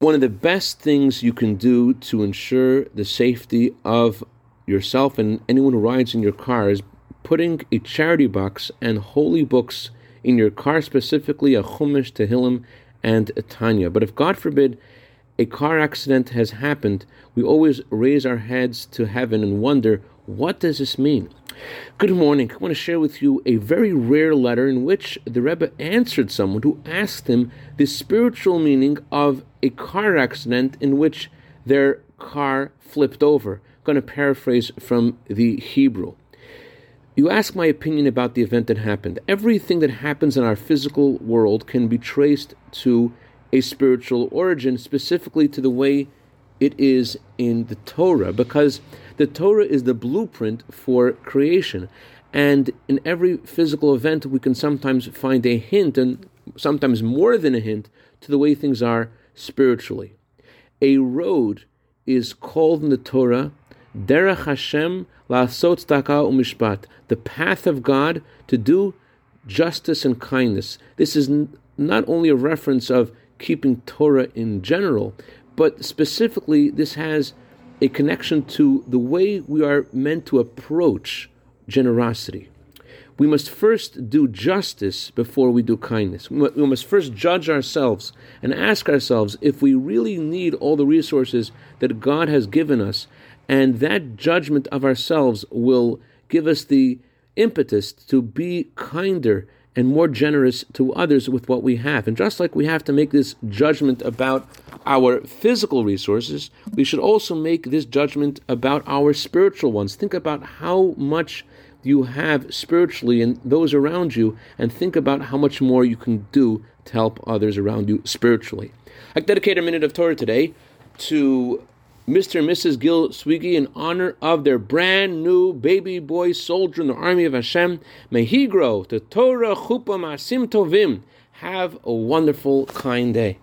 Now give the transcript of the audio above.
one of the best things you can do to ensure the safety of yourself and anyone who rides in your car is putting a charity box and holy books in your car, specifically a Chumash, Tehillim, and a Tanya. But if God forbid a car accident has happened, we always raise our heads to heaven and wonder, what does this mean? Good morning. I want to share with you a very rare letter in which the Rebbe answered someone who asked him the spiritual meaning of a car accident in which their car flipped over. I'm going to paraphrase from the Hebrew. You ask my opinion about the event that happened. Everything that happens in our physical world can be traced to a spiritual origin, specifically to the way it is in the Torah, because the Torah is the blueprint for creation. And in every physical event, we can sometimes find a hint, and sometimes more than a hint, to the way things are spiritually. A road is called in the Torah Derech Hashem la'asot tzedakah u'mishpat, the path of God to do justice and kindness. This is not only a reference of keeping Torah in general, but specifically this has a connection to the way we are meant to approach generosity. We must first do justice before we do kindness. We must first judge ourselves and ask ourselves if we really need all the resources that God has given us. And that judgment of ourselves will give us the impetus to be kinder and more generous to others with what we have. And just like we have to make this judgment about our physical resources, we should also make this judgment about our spiritual ones. Think about how much you have spiritually and those around you, and think about how much more you can do to help others around you spiritually. I dedicate a minute of Torah today to Mr. and Mrs. Gil Swiggy in honor of their brand new baby boy soldier in the army of Hashem. May he grow to Torah Chupa Masim Tovim. Have a wonderful, kind day.